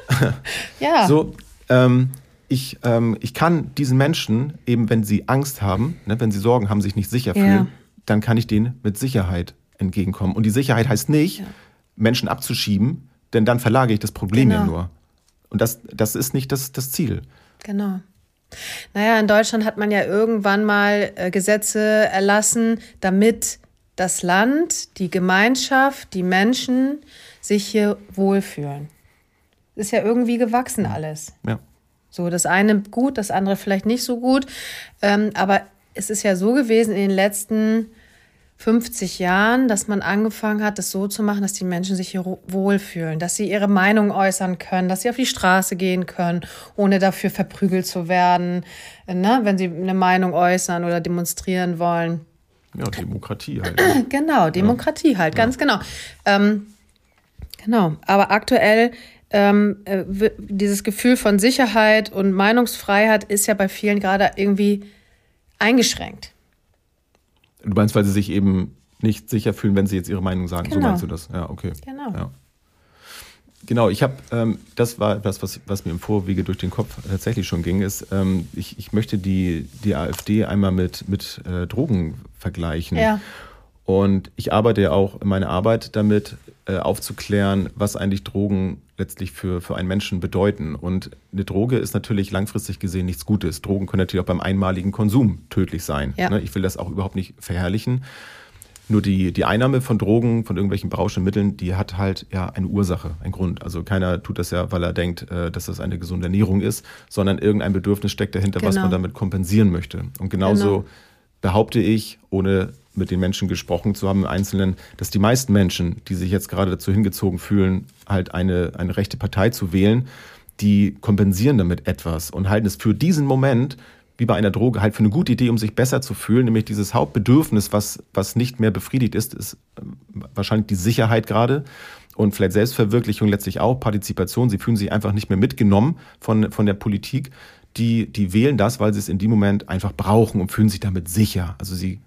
ja. So, ähm, ich, ähm, ich kann diesen Menschen, eben wenn sie Angst haben, ne, wenn sie Sorgen haben, sich nicht sicher fühlen, ja. dann kann ich denen mit Sicherheit entgegenkommen. Und die Sicherheit heißt nicht, ja. Menschen abzuschieben, denn dann verlage ich das Problem genau. ja nur. Und das, das ist nicht das, das Ziel. Genau. Naja, in Deutschland hat man ja irgendwann mal äh, Gesetze erlassen, damit das Land, die Gemeinschaft, die Menschen sich hier wohlfühlen. Ist ja irgendwie gewachsen alles. Ja. So, das eine gut, das andere vielleicht nicht so gut. Ähm, aber es ist ja so gewesen in den letzten 50 Jahren, dass man angefangen hat, das so zu machen, dass die Menschen sich hier wohlfühlen, dass sie ihre Meinung äußern können, dass sie auf die Straße gehen können, ohne dafür verprügelt zu werden, ne, wenn sie eine Meinung äußern oder demonstrieren wollen. Ja, Demokratie halt. Ne? genau, Demokratie ja. halt, ganz ja. genau. Ähm, genau, aber aktuell ähm, äh, dieses Gefühl von Sicherheit und Meinungsfreiheit ist ja bei vielen gerade irgendwie eingeschränkt. Du meinst, weil sie sich eben nicht sicher fühlen, wenn sie jetzt ihre Meinung sagen. Genau. So meinst du das? Ja, okay. Genau. Ja. Genau, ich habe, ähm, das war etwas, was, was mir im Vorwege durch den Kopf tatsächlich schon ging, ist, ähm, ich, ich möchte die, die AfD einmal mit, mit äh, Drogen vergleichen. Ja. Und ich arbeite ja auch in meiner Arbeit damit, äh, aufzuklären, was eigentlich Drogen letztlich für, für einen Menschen bedeuten. Und eine Droge ist natürlich langfristig gesehen nichts Gutes. Drogen können natürlich auch beim einmaligen Konsum tödlich sein. Ja. Ne? Ich will das auch überhaupt nicht verherrlichen. Nur die, die Einnahme von Drogen, von irgendwelchen berauschenden Mitteln, die hat halt ja eine Ursache, einen Grund. Also keiner tut das ja, weil er denkt, äh, dass das eine gesunde Ernährung ist, sondern irgendein Bedürfnis steckt dahinter, genau. was man damit kompensieren möchte. Und genauso genau. behaupte ich, ohne mit den Menschen gesprochen zu haben im Einzelnen, dass die meisten Menschen, die sich jetzt gerade dazu hingezogen fühlen, halt eine, eine rechte Partei zu wählen, die kompensieren damit etwas und halten es für diesen Moment wie bei einer Droge halt für eine gute Idee, um sich besser zu fühlen, nämlich dieses Hauptbedürfnis, was, was nicht mehr befriedigt ist, ist ähm, wahrscheinlich die Sicherheit gerade und vielleicht Selbstverwirklichung letztlich auch, Partizipation. Sie fühlen sich einfach nicht mehr mitgenommen von, von der Politik. Die, die wählen das, weil sie es in dem Moment einfach brauchen und fühlen sich damit sicher. Also sie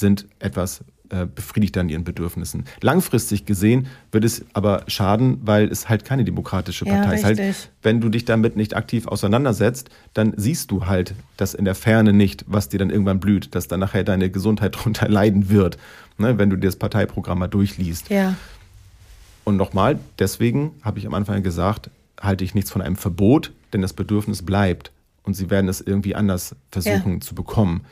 sind etwas äh, befriedigt an ihren Bedürfnissen. Langfristig gesehen wird es aber schaden, weil es halt keine demokratische Partei ja, ist. Halt, wenn du dich damit nicht aktiv auseinandersetzt, dann siehst du halt das in der Ferne nicht, was dir dann irgendwann blüht, dass dann nachher deine Gesundheit darunter leiden wird, ne, wenn du dir das Parteiprogramm mal durchliest. Ja. Und nochmal, deswegen habe ich am Anfang gesagt, halte ich nichts von einem Verbot, denn das Bedürfnis bleibt und sie werden es irgendwie anders versuchen ja. zu bekommen.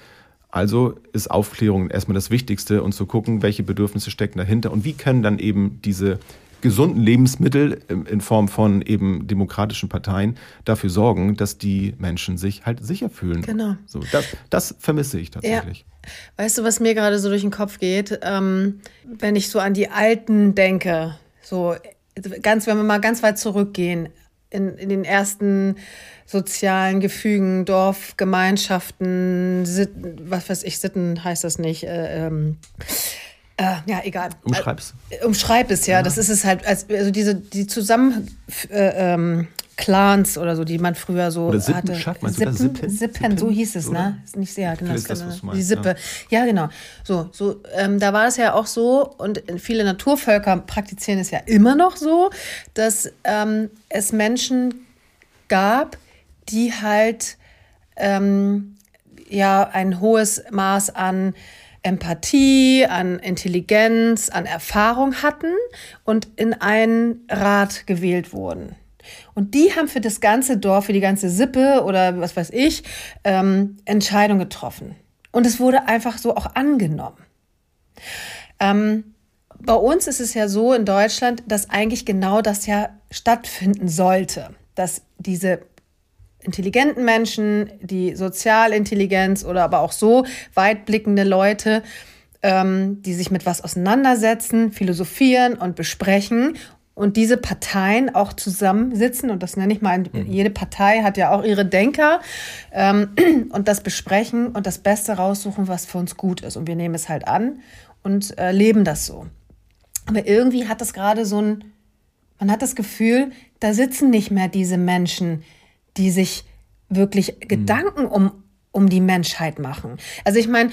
Also ist Aufklärung erstmal das Wichtigste und zu gucken, welche Bedürfnisse stecken dahinter und wie können dann eben diese gesunden Lebensmittel in Form von eben demokratischen Parteien dafür sorgen, dass die Menschen sich halt sicher fühlen. Genau. So, das, das vermisse ich tatsächlich. Ja. Weißt du, was mir gerade so durch den Kopf geht, ähm, wenn ich so an die Alten denke, so ganz, wenn wir mal ganz weit zurückgehen, in, in den ersten sozialen Gefügen, Dorfgemeinschaften, Sitten, was weiß ich, Sitten heißt das nicht. Äh, ähm, äh, ja, egal. Umschreib's. Äh, umschreib es, ja. ja. Das ist es halt, also diese, die zusammen äh, ähm, Clans oder so, die man früher so oder Sippen, hatte. Schafft man Sippen, Sippen, Sippen, so hieß es, oder? ne? Ist nicht sehr, genau. Das, das die Sippe. Ja, ja genau. So, so ähm, da war es ja auch so, und viele Naturvölker praktizieren es ja immer noch so, dass ähm, es Menschen gab, die halt ähm, ja ein hohes Maß an Empathie, an Intelligenz, an Erfahrung hatten und in einen Rat gewählt wurden. Und die haben für das ganze Dorf, für die ganze Sippe oder was weiß ich, ähm, Entscheidungen getroffen. Und es wurde einfach so auch angenommen. Ähm, bei uns ist es ja so in Deutschland, dass eigentlich genau das ja stattfinden sollte, dass diese intelligenten Menschen, die Sozialintelligenz oder aber auch so weitblickende Leute, ähm, die sich mit was auseinandersetzen, philosophieren und besprechen und diese Parteien auch zusammensitzen und das nenne ich mal, mhm. jede Partei hat ja auch ihre Denker ähm, und das besprechen und das Beste raussuchen, was für uns gut ist. Und wir nehmen es halt an und äh, leben das so. Aber irgendwie hat das gerade so ein, man hat das Gefühl, da sitzen nicht mehr diese Menschen, die sich wirklich mhm. Gedanken um, um die Menschheit machen. Also ich meine,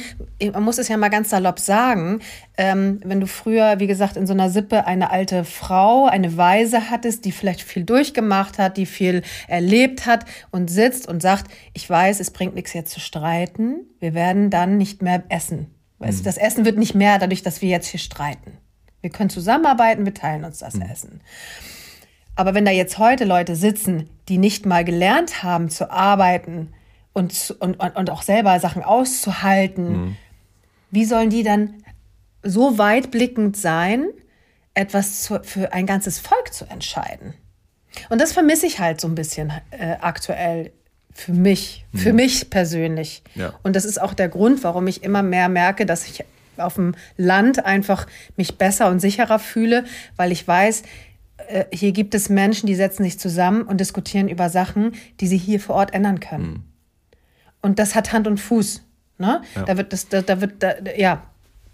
man muss es ja mal ganz salopp sagen, ähm, wenn du früher, wie gesagt, in so einer Sippe eine alte Frau, eine Weise hattest, die vielleicht viel durchgemacht hat, die viel erlebt hat und sitzt und sagt, ich weiß, es bringt nichts jetzt zu streiten, wir werden dann nicht mehr essen. Mhm. Das Essen wird nicht mehr dadurch, dass wir jetzt hier streiten. Wir können zusammenarbeiten, wir teilen uns das mhm. Essen. Aber wenn da jetzt heute Leute sitzen, die nicht mal gelernt haben zu arbeiten und, und, und auch selber Sachen auszuhalten, mhm. wie sollen die dann so weitblickend sein, etwas zu, für ein ganzes Volk zu entscheiden? Und das vermisse ich halt so ein bisschen äh, aktuell für mich, für mhm. mich persönlich. Ja. Und das ist auch der Grund, warum ich immer mehr merke, dass ich auf dem Land einfach mich besser und sicherer fühle, weil ich weiß, äh, hier gibt es Menschen, die setzen sich zusammen und diskutieren über Sachen, die sie hier vor Ort ändern können. Mhm. Und das hat Hand und Fuß. Ne? Ja. Da wird das, da, da wird, da, ja,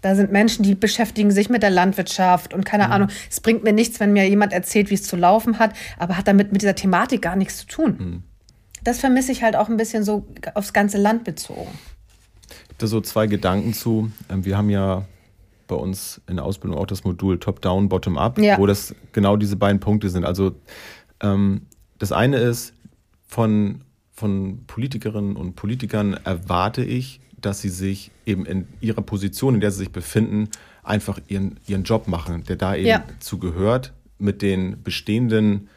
da sind Menschen, die beschäftigen sich mit der Landwirtschaft und keine mhm. Ahnung. Es bringt mir nichts, wenn mir jemand erzählt, wie es zu laufen hat, aber hat damit mit dieser Thematik gar nichts zu tun. Mhm. Das vermisse ich halt auch ein bisschen so aufs ganze Land bezogen da so zwei Gedanken zu. Ähm, wir haben ja bei uns in der Ausbildung auch das Modul Top-Down, Bottom-Up, ja. wo das genau diese beiden Punkte sind. Also ähm, das eine ist, von, von Politikerinnen und Politikern erwarte ich, dass sie sich eben in ihrer Position, in der sie sich befinden, einfach ihren, ihren Job machen, der da eben ja. zugehört, mit den bestehenden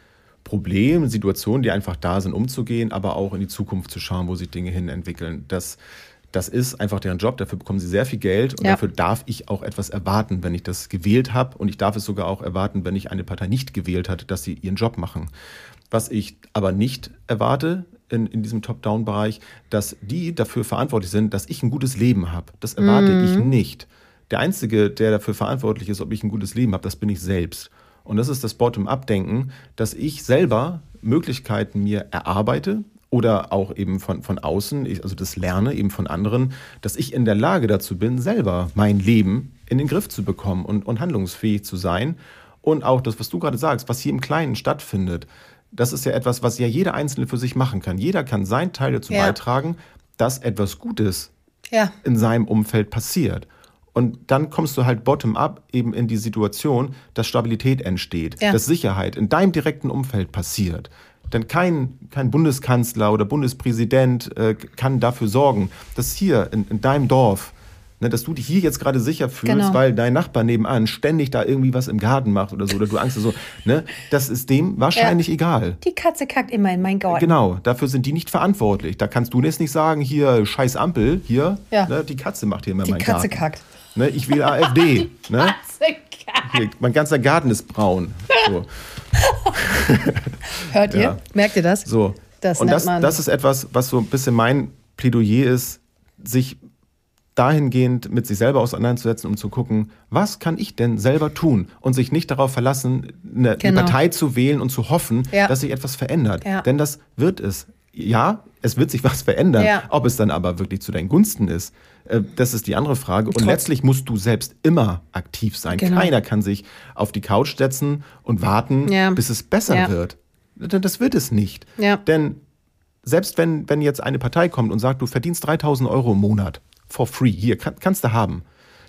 Problemen, Situationen, die einfach da sind, umzugehen, aber auch in die Zukunft zu schauen, wo sich Dinge hin entwickeln. Das das ist einfach deren Job, dafür bekommen sie sehr viel Geld und ja. dafür darf ich auch etwas erwarten, wenn ich das gewählt habe und ich darf es sogar auch erwarten, wenn ich eine Partei nicht gewählt hat, dass sie ihren Job machen. Was ich aber nicht erwarte in, in diesem Top-Down-Bereich, dass die dafür verantwortlich sind, dass ich ein gutes Leben habe. Das erwarte mhm. ich nicht. Der Einzige, der dafür verantwortlich ist, ob ich ein gutes Leben habe, das bin ich selbst. Und das ist das Bottom-up-Denken, dass ich selber Möglichkeiten mir erarbeite, oder auch eben von, von außen, also das Lerne eben von anderen, dass ich in der Lage dazu bin, selber mein Leben in den Griff zu bekommen und, und handlungsfähig zu sein. Und auch das, was du gerade sagst, was hier im Kleinen stattfindet, das ist ja etwas, was ja jeder Einzelne für sich machen kann. Jeder kann seinen Teil dazu ja. beitragen, dass etwas Gutes ja. in seinem Umfeld passiert. Und dann kommst du halt bottom-up eben in die Situation, dass Stabilität entsteht, ja. dass Sicherheit in deinem direkten Umfeld passiert. Denn kein, kein Bundeskanzler oder Bundespräsident äh, kann dafür sorgen, dass hier in, in deinem Dorf, ne, dass du dich hier jetzt gerade sicher fühlst, genau. weil dein Nachbar nebenan ständig da irgendwie was im Garten macht oder so, oder du Angst hast, so, ne, das ist dem wahrscheinlich ja. egal. Die Katze kackt immer in mein Garten. Genau, dafür sind die nicht verantwortlich. Da kannst du jetzt nicht sagen, hier, scheiß Ampel, hier, ja. ne, die Katze macht hier immer mein Garten. Die Katze kackt. Ne, ich will AfD. ne? Hier, mein ganzer Garten ist braun. So. Hört ihr? Ja. Merkt ihr das? So. Das und das, das ist etwas, was so ein bisschen mein Plädoyer ist, sich dahingehend mit sich selber auseinanderzusetzen, um zu gucken, was kann ich denn selber tun und sich nicht darauf verlassen, eine, genau. Partei zu wählen und zu hoffen, ja. dass sich etwas verändert. Ja. Denn das wird es. Ja, es wird sich was verändern. Ja. Ob es dann aber wirklich zu deinen Gunsten ist, das ist die andere Frage. Und Trotz letztlich musst du selbst immer aktiv sein. Genau. Keiner kann sich auf die Couch setzen und warten, bis es besser wird. Das wird es nicht. Denn selbst wenn, wenn jetzt eine Partei kommt und sagt, du verdienst 3000 Euro im Monat, for free, hier, kann, kannst du haben,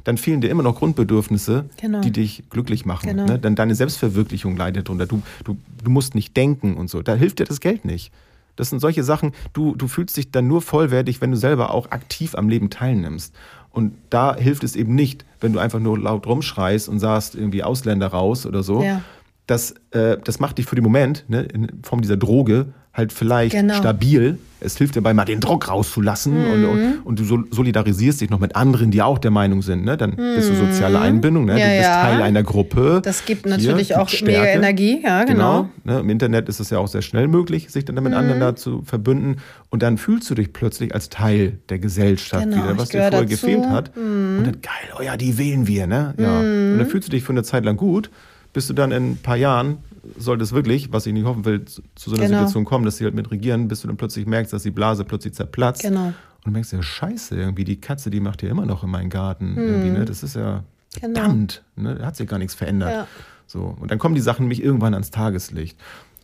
dann fehlen dir immer noch Grundbedürfnisse, genau. die dich glücklich machen. Genau. Ne? Denn deine Selbstverwirklichung leidet darunter. Du, du, du musst nicht denken und so. Da hilft dir das Geld nicht. Das sind solche Sachen, du, du fühlst dich dann nur vollwertig, wenn du selber auch aktiv am Leben teilnimmst. Und da hilft es eben nicht, wenn du einfach nur laut rumschreist und sagst, irgendwie Ausländer raus oder so. Ja. Das, äh, das macht dich für den Moment, ne, in Form dieser Droge, halt vielleicht genau. stabil. Es hilft dabei, mal den Druck rauszulassen mhm. und, und, und, du solidarisierst dich noch mit anderen, die auch der Meinung sind. Ne? Dann mhm. bist du soziale Einbindung, ne? Ja, du bist ja. Teil einer Gruppe. Das gibt natürlich Hier, auch Stärke. mega Energie, ja, genau. genau ne? Im Internet ist es ja auch sehr schnell möglich, sich dann mit mhm. anderen da zu verbünden. Und dann fühlst du dich plötzlich als Teil der Gesellschaft genau, wieder, was dir vorher dazu. gefehlt hat. Mhm. Und dann, geil, oh ja, die wählen wir, ne? Ja. Mhm. Und dann fühlst du dich für eine Zeit lang gut, bis du dann in ein paar Jahren sollte es wirklich, was ich nicht hoffen will, zu, so einer genau. Situation kommen, dass sie halt mit regieren, bis du dann plötzlich merkst, dass die Blase plötzlich zerplatzt. Genau. Und du merkst ja, scheiße, irgendwie, die Katze, die macht ja immer noch in meinen Garten. Irgendwie, ne? Das ist ja genau. verdammt, ne? Da hat sich gar nichts verändert. Ja. So. Und dann kommen die Sachen nämlich irgendwann ans Tageslicht.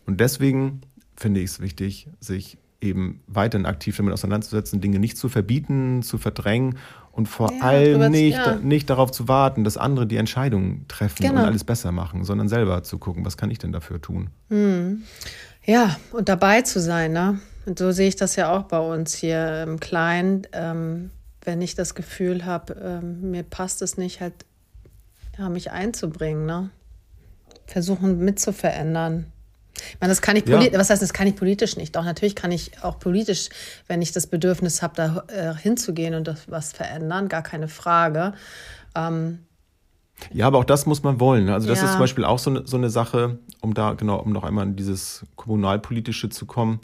Und deswegen finde ich es wichtig, sich eben weiterhin aktiv damit auseinanderzusetzen, Dinge nicht zu verbieten, zu verdrängen und vor ja, allem nicht, ja. nicht darauf zu warten, dass andere die Entscheidungen treffen genau. und alles besser machen, sondern selber zu gucken, was kann ich denn dafür tun. Hm. Ja, und dabei zu sein, ne? Und so sehe ich das ja auch bei uns hier im Kleinen. Ähm, wenn ich das Gefühl habe, ähm, mir passt es nicht, halt ja, mich einzubringen, ne? Versuchen mitzuverändern. Ich meine, das kann ich politisch, ja. was heißt, das kann ich politisch nicht. Doch natürlich kann ich auch politisch, wenn ich das Bedürfnis habe, da äh, hinzugehen und das was verändern, gar keine Frage. Ähm, ja, aber auch das muss man wollen. Ne? Also das ja. ist zum Beispiel auch so eine, so eine Sache, um da genau, um noch einmal in dieses kommunalpolitische zu kommen.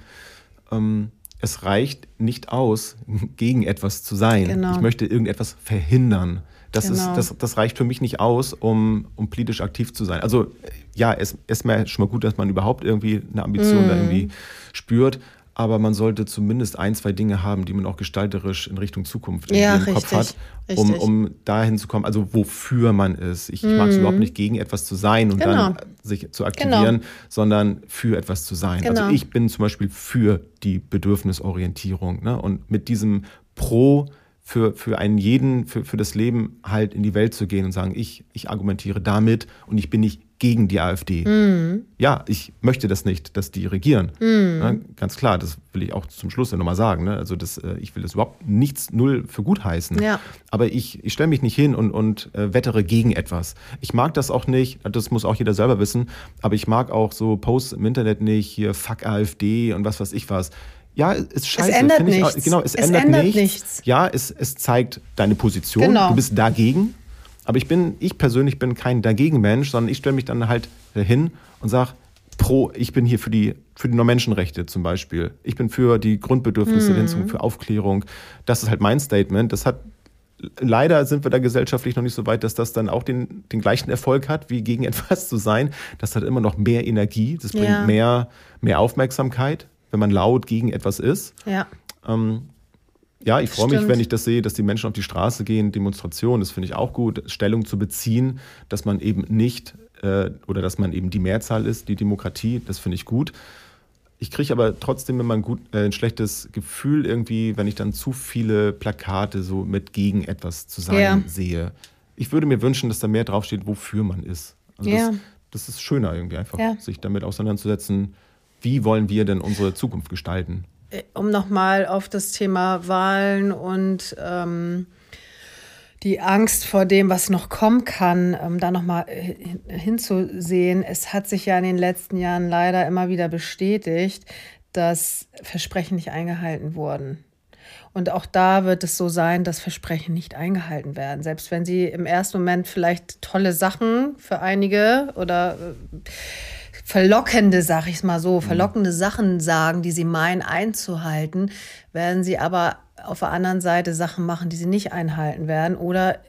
Ähm, es reicht nicht aus, gegen etwas zu sein. Genau. Ich möchte irgendetwas verhindern. Das, genau. ist, das, das reicht für mich nicht aus, um, um politisch aktiv zu sein. Also ja, es ist mir schon mal gut, dass man überhaupt irgendwie eine Ambition mm. da irgendwie spürt. Aber man sollte zumindest ein, zwei Dinge haben, die man auch gestalterisch in Richtung Zukunft ja, im richtig, Kopf hat, um, um dahin zu kommen, also wofür man ist. Ich, ich mag es mhm. überhaupt nicht, gegen etwas zu sein und genau. dann sich zu aktivieren, genau. sondern für etwas zu sein. Also genau. Also ich bin zum Beispiel für die Bedürfnisorientierung. Ne? Und mit diesem Pro für, für einen jeden, für, für das Leben halt in die Welt zu gehen und sagen, ich, ich argumentiere damit und ich bin nicht gegen die AfD. Mm. Ja, ich möchte das nicht, dass die regieren. Mm. Ja, ganz klar, das will ich auch zum Schluss ja nochmal sagen. Ne? Also das, äh, ich will das überhaupt nichts null für gut heißen. Ja. Aber ich, ich stelle mich nicht hin und, und äh, wettere gegen etwas. Ich mag das auch nicht, das muss auch jeder selber wissen, aber ich mag auch so Posts im Internet nicht, hier fuck AfD und was weiß ich was ja, ist scheiße. Es ändert nichts. Ich, genau, es, es ändert, ändert nichts. nichts. Ja, es, es zeigt deine Position. Genau. Du bist dagegen. Aber ich bin, ich persönlich bin kein Dagegen-Mensch, sondern ich stelle mich dann halt hin und sage, pro, ich bin hier für die, für die Menschenrechte zum Beispiel. Ich bin für die Grundbedürfnisse, mhm. für Aufklärung. Das ist halt mein Statement. Das hat leider sind wir da gesellschaftlich noch nicht so weit, dass das dann auch den, den gleichen Erfolg hat, wie gegen etwas zu sein. Das hat immer noch mehr Energie, das bringt ja. mehr, mehr Aufmerksamkeit wenn man laut gegen etwas ist. Ja. Ähm, ja, ich freue mich, wenn ich das sehe, dass die Menschen auf die Straße gehen, Demonstrationen, das finde ich auch gut, Stellung zu beziehen, dass man eben nicht äh, oder dass man eben die Mehrzahl ist, die Demokratie, das finde ich gut. Ich kriege aber trotzdem immer ein, gut, äh, ein schlechtes Gefühl irgendwie, wenn ich dann zu viele Plakate so mit gegen etwas zu sein ja. sehe. Ich würde mir wünschen, dass da mehr draufsteht, wofür man ist. Also ja. das, das ist schöner irgendwie einfach, ja. sich damit auseinanderzusetzen, wie wollen wir denn unsere Zukunft gestalten? Äh, um nochmal auf das Thema Wahlen und ähm, die Angst vor dem, was noch kommen kann, ähm, da nochmal hinzusehen. Es hat sich ja in den letzten Jahren leider immer wieder bestätigt, dass Versprechen nicht eingehalten wurden. Und auch da wird es so sein, dass Versprechen nicht eingehalten werden. Selbst wenn sie im ersten Moment vielleicht tolle Sachen für einige oder äh, verlockende, sag ich mal so, mhm. verlockende Sachen sagen, die sie meinen einzuhalten, werden sie aber auf der anderen Seite Sachen machen, die sie nicht einhalten werden oder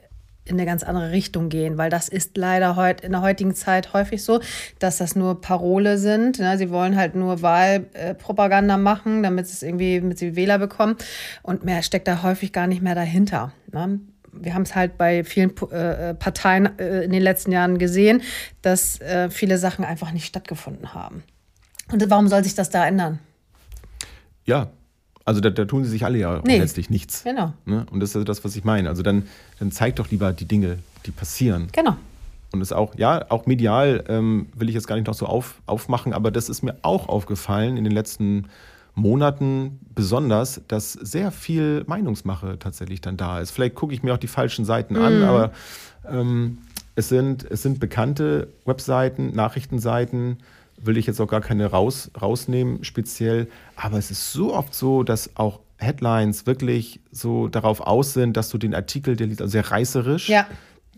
in eine ganz andere Richtung gehen, weil das ist leider heut, in der heutigen Zeit häufig so, dass das nur Parole sind. Ne? Sie wollen halt nur Wahlpropaganda machen, damit es irgendwie, mit sie Wähler bekommen. Und mehr steckt da häufig gar nicht mehr dahinter. Ne? Wir haben es halt bei vielen äh, Parteien äh, in den letzten Jahren gesehen, dass äh, viele Sachen einfach nicht stattgefunden haben. Und warum soll sich das da ändern? Ja, also da, da tun sie sich alle ja nee. letztlich nichts. Genau. Ne? Und das ist das, was ich meine. Also dann, dann zeigt doch lieber die Dinge, die passieren. Genau. Und es auch, ja, auch medial ähm, will ich jetzt gar nicht noch so auf, aufmachen, aber das ist mir auch aufgefallen in den letzten Monaten besonders, dass sehr viel Meinungsmache tatsächlich dann da ist. Vielleicht gucke ich mir auch die falschen Seiten mm. an, aber ähm, es, sind, es sind bekannte Webseiten, Nachrichtenseiten, will ich jetzt auch gar keine raus, rausnehmen speziell, aber es ist so oft so, dass auch Headlines wirklich so darauf aus sind, dass du den Artikel, der liest also sehr reißerisch, ja.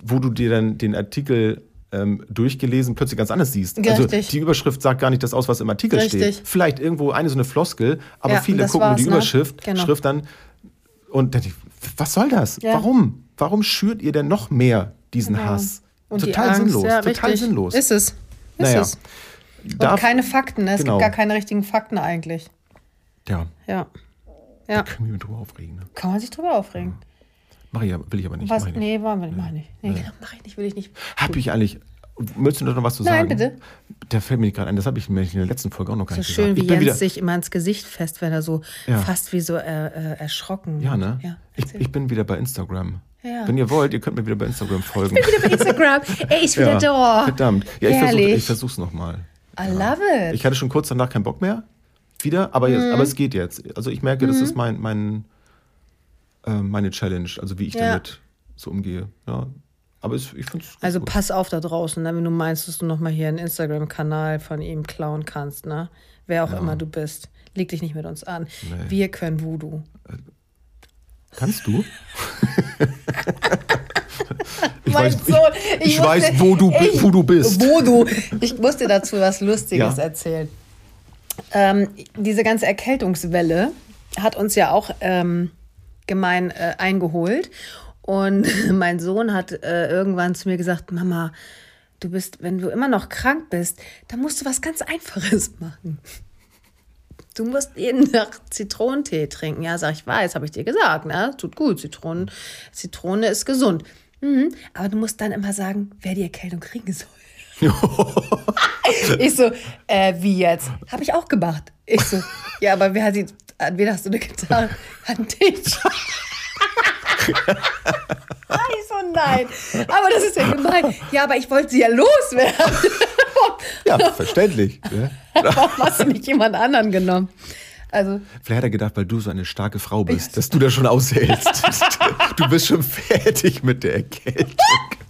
wo du dir dann den Artikel ähm, durchgelesen plötzlich ganz anders siehst. Also Richtig. Also die Überschrift sagt gar nicht das aus, was im Artikel Richtig. steht. Vielleicht irgendwo eine so eine Floskel, aber ja, viele gucken die ne? Überschrift, genau. Schrift dann und dann, was soll das? Ja. Warum? Warum schürt ihr denn noch mehr diesen genau. Hass? Und total sinnlos, ja, total sinnlos. Ist es. Ist naja. es. Und keine Fakten, ne? es genau. gibt gar keine richtigen Fakten eigentlich. Ja. Ja. ja. Da können wir drüber aufregen. Ne? Kann man sich drüber aufregen. Ja. Mach ich, will ich aber nicht. Was? Ich nee, wollen wir nicht. Mach ich nicht. Nee, nee. mach ich nicht, will ich nicht. Hab ich eigentlich. Möchtest du noch was zu sagen? Nein, bitte. Der fällt mir gerade ein, das habe ich mir in der letzten Folge auch noch gar nicht so schön, gesagt. wie Jens sich immer ins Gesicht fest, wenn er so ja. fast wie so äh, äh, erschrocken. Ja, ne? Ja, ich, ich, bin wieder bei Instagram. Ja. Wenn ihr wollt, ihr könnt mir wieder bei Instagram folgen. Ich bin wieder bei Instagram. Ey, ich bin ja, da. Verdammt. Ja, ich versuche ich versuch's nochmal. I love it. Ich hatte schon kurz danach keinen Bock mehr. Wieder, aber, jetzt, mhm. aber es geht jetzt. Also ich merke, mhm. das ist mein, mein, äh, meine Challenge, also wie ich damit so umgehe. Ja. Aber es, ich finde Also gut. pass auf da draußen, ne, wenn du meinst, dass du nochmal hier einen Instagram-Kanal von ihm klauen kannst, ne? Wer auch ja. immer du bist. Leg dich nicht mit uns an. Nee. Wir können Voodoo. Äh, kannst du? ich mein weiß, Sohn, ich, ich weiß wo, du, ich, wo du bist. Wo du. Ich musste dazu was Lustiges ja. erzählen. Ähm, diese ganze Erkältungswelle hat uns ja auch ähm, gemein äh, eingeholt. Und mein Sohn hat äh, irgendwann zu mir gesagt, Mama, du bist, wenn du immer noch krank bist, dann musst du was ganz Einfaches machen. Du musst jeden Tag Zitronentee trinken. Ja, sag ich, weiß, habe ich dir gesagt. Ne? Tut gut, Zitronen, Zitrone ist gesund. Mhm. Aber du musst dann immer sagen, wer die Erkältung kriegen soll. ich so, äh, wie jetzt? Habe ich auch gemacht. Ich so, ja, aber wer hat die, an wen hast du eine getan? An dich. ich so, nein. Aber das ist ja gemein. Ja, aber ich wollte sie ja loswerden. ja, verständlich. Ne? Warum hast du nicht jemand anderen genommen? Also, Vielleicht hat er gedacht, weil du so eine starke Frau bist, dass du das schon aushältst. du bist schon fertig mit der Erkältung.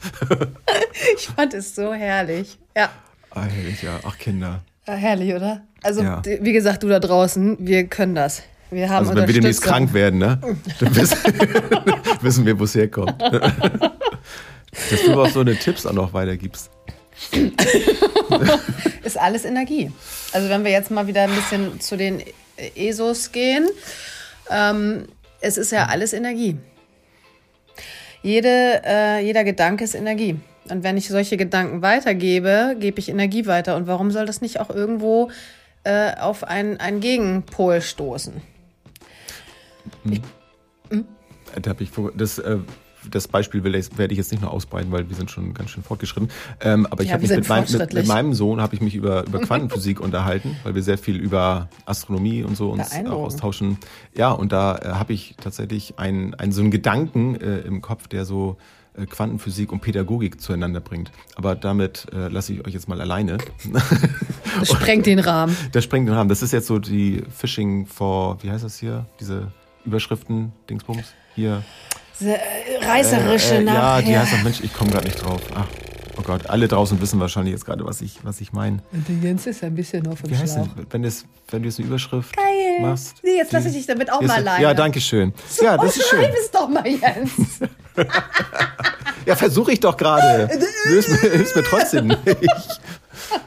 ich fand es so herrlich. Ja. Ah, herrlich, ja. Ach, Kinder. Ja, herrlich, oder? Also, ja. wie gesagt, du da draußen, wir können das. Wir haben also wenn wir demnächst krank werden, ne? dann wissen, wissen wir, wo es herkommt. Dass du auch so eine Tipps auch noch weitergibst. ist alles Energie. Also wenn wir jetzt mal wieder ein bisschen zu den ESOs gehen, ähm, es ist ja alles Energie. Jede, äh, jeder Gedanke ist Energie. Und wenn ich solche Gedanken weitergebe, gebe ich Energie weiter. Und warum soll das nicht auch irgendwo äh, auf einen, einen Gegenpol stoßen? Hm. Ich, hm? Da ich das, äh, das Beispiel will, werde ich jetzt nicht noch ausbreiten, weil wir sind schon ganz schön fortgeschritten. Ähm, aber ich ja, habe mich mit, mein, mit, mit, meinem Sohn habe ich mich über, über Quantenphysik unterhalten, weil wir sehr viel über Astronomie und so uns austauschen. Ja, und da äh, habe ich tatsächlich einen, einen so einen Gedanken äh, im Kopf, der so äh, Quantenphysik und Pädagogik zueinander bringt. Aber damit äh, lasse ich euch jetzt mal alleine. Das sprengt den Rahmen. Das sprengt den Rahmen. Das ist jetzt so die Phishing for, wie heißt das hier? Diese Überschriften, Dingsbums, hier. Diese äh, reißerische äh, äh, Ja, die heißt doch, Mensch, ich komme gerade nicht drauf. Ach, oh Gott, alle draußen wissen wahrscheinlich jetzt gerade, was ich, was ich meine. Und der Jens ist ein bisschen auf dem Wie heißt Schlauch. denn, wenn, das, wenn du jetzt eine Überschrift Geil. machst? Nee, jetzt lasse ich dich damit auch mal alleine. Ja, danke schön. So, ja, das ist schön. es doch mal, Jens. ja, versuche ich doch gerade. Hilfst mir, hilfst mir trotzdem nicht.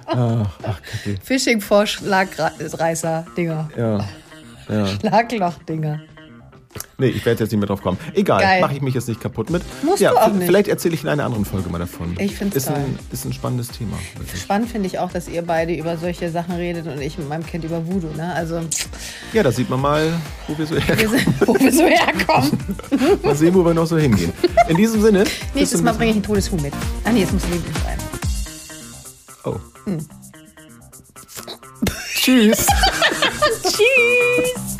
Ach, ach, Fishing vor Schlagreißer-Dinger. Ja. ja. Schlagloch-Dinger. Nee, ich werde jetzt nicht mehr drauf kommen. Egal, mache ich mich jetzt nicht kaputt mit. Musst ja, du auch nicht. Vielleicht erzähle ich in einer anderen Folge mal davon. Ich finde es ein, ist ein spannendes Thema. Wirklich. Spannend finde ich auch, dass ihr beide über solche Sachen redet und ich mit meinem Kind über Voodoo. Ne? Also, ja, da sieht man mal, wo wir so herkommen. wo wir so herkommen. mal sehen, wo wir noch so hingehen. In diesem Sinne. Nächstes Mal bringe ich einen Todeshuhn mit. Ah, nee, jetzt muss ich sein. Oh. Hm. Tschüss. Tschüss.